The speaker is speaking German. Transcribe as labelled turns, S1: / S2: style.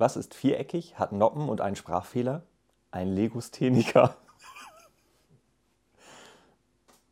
S1: Was ist viereckig, hat Noppen und einen Sprachfehler? Ein Legostheniker.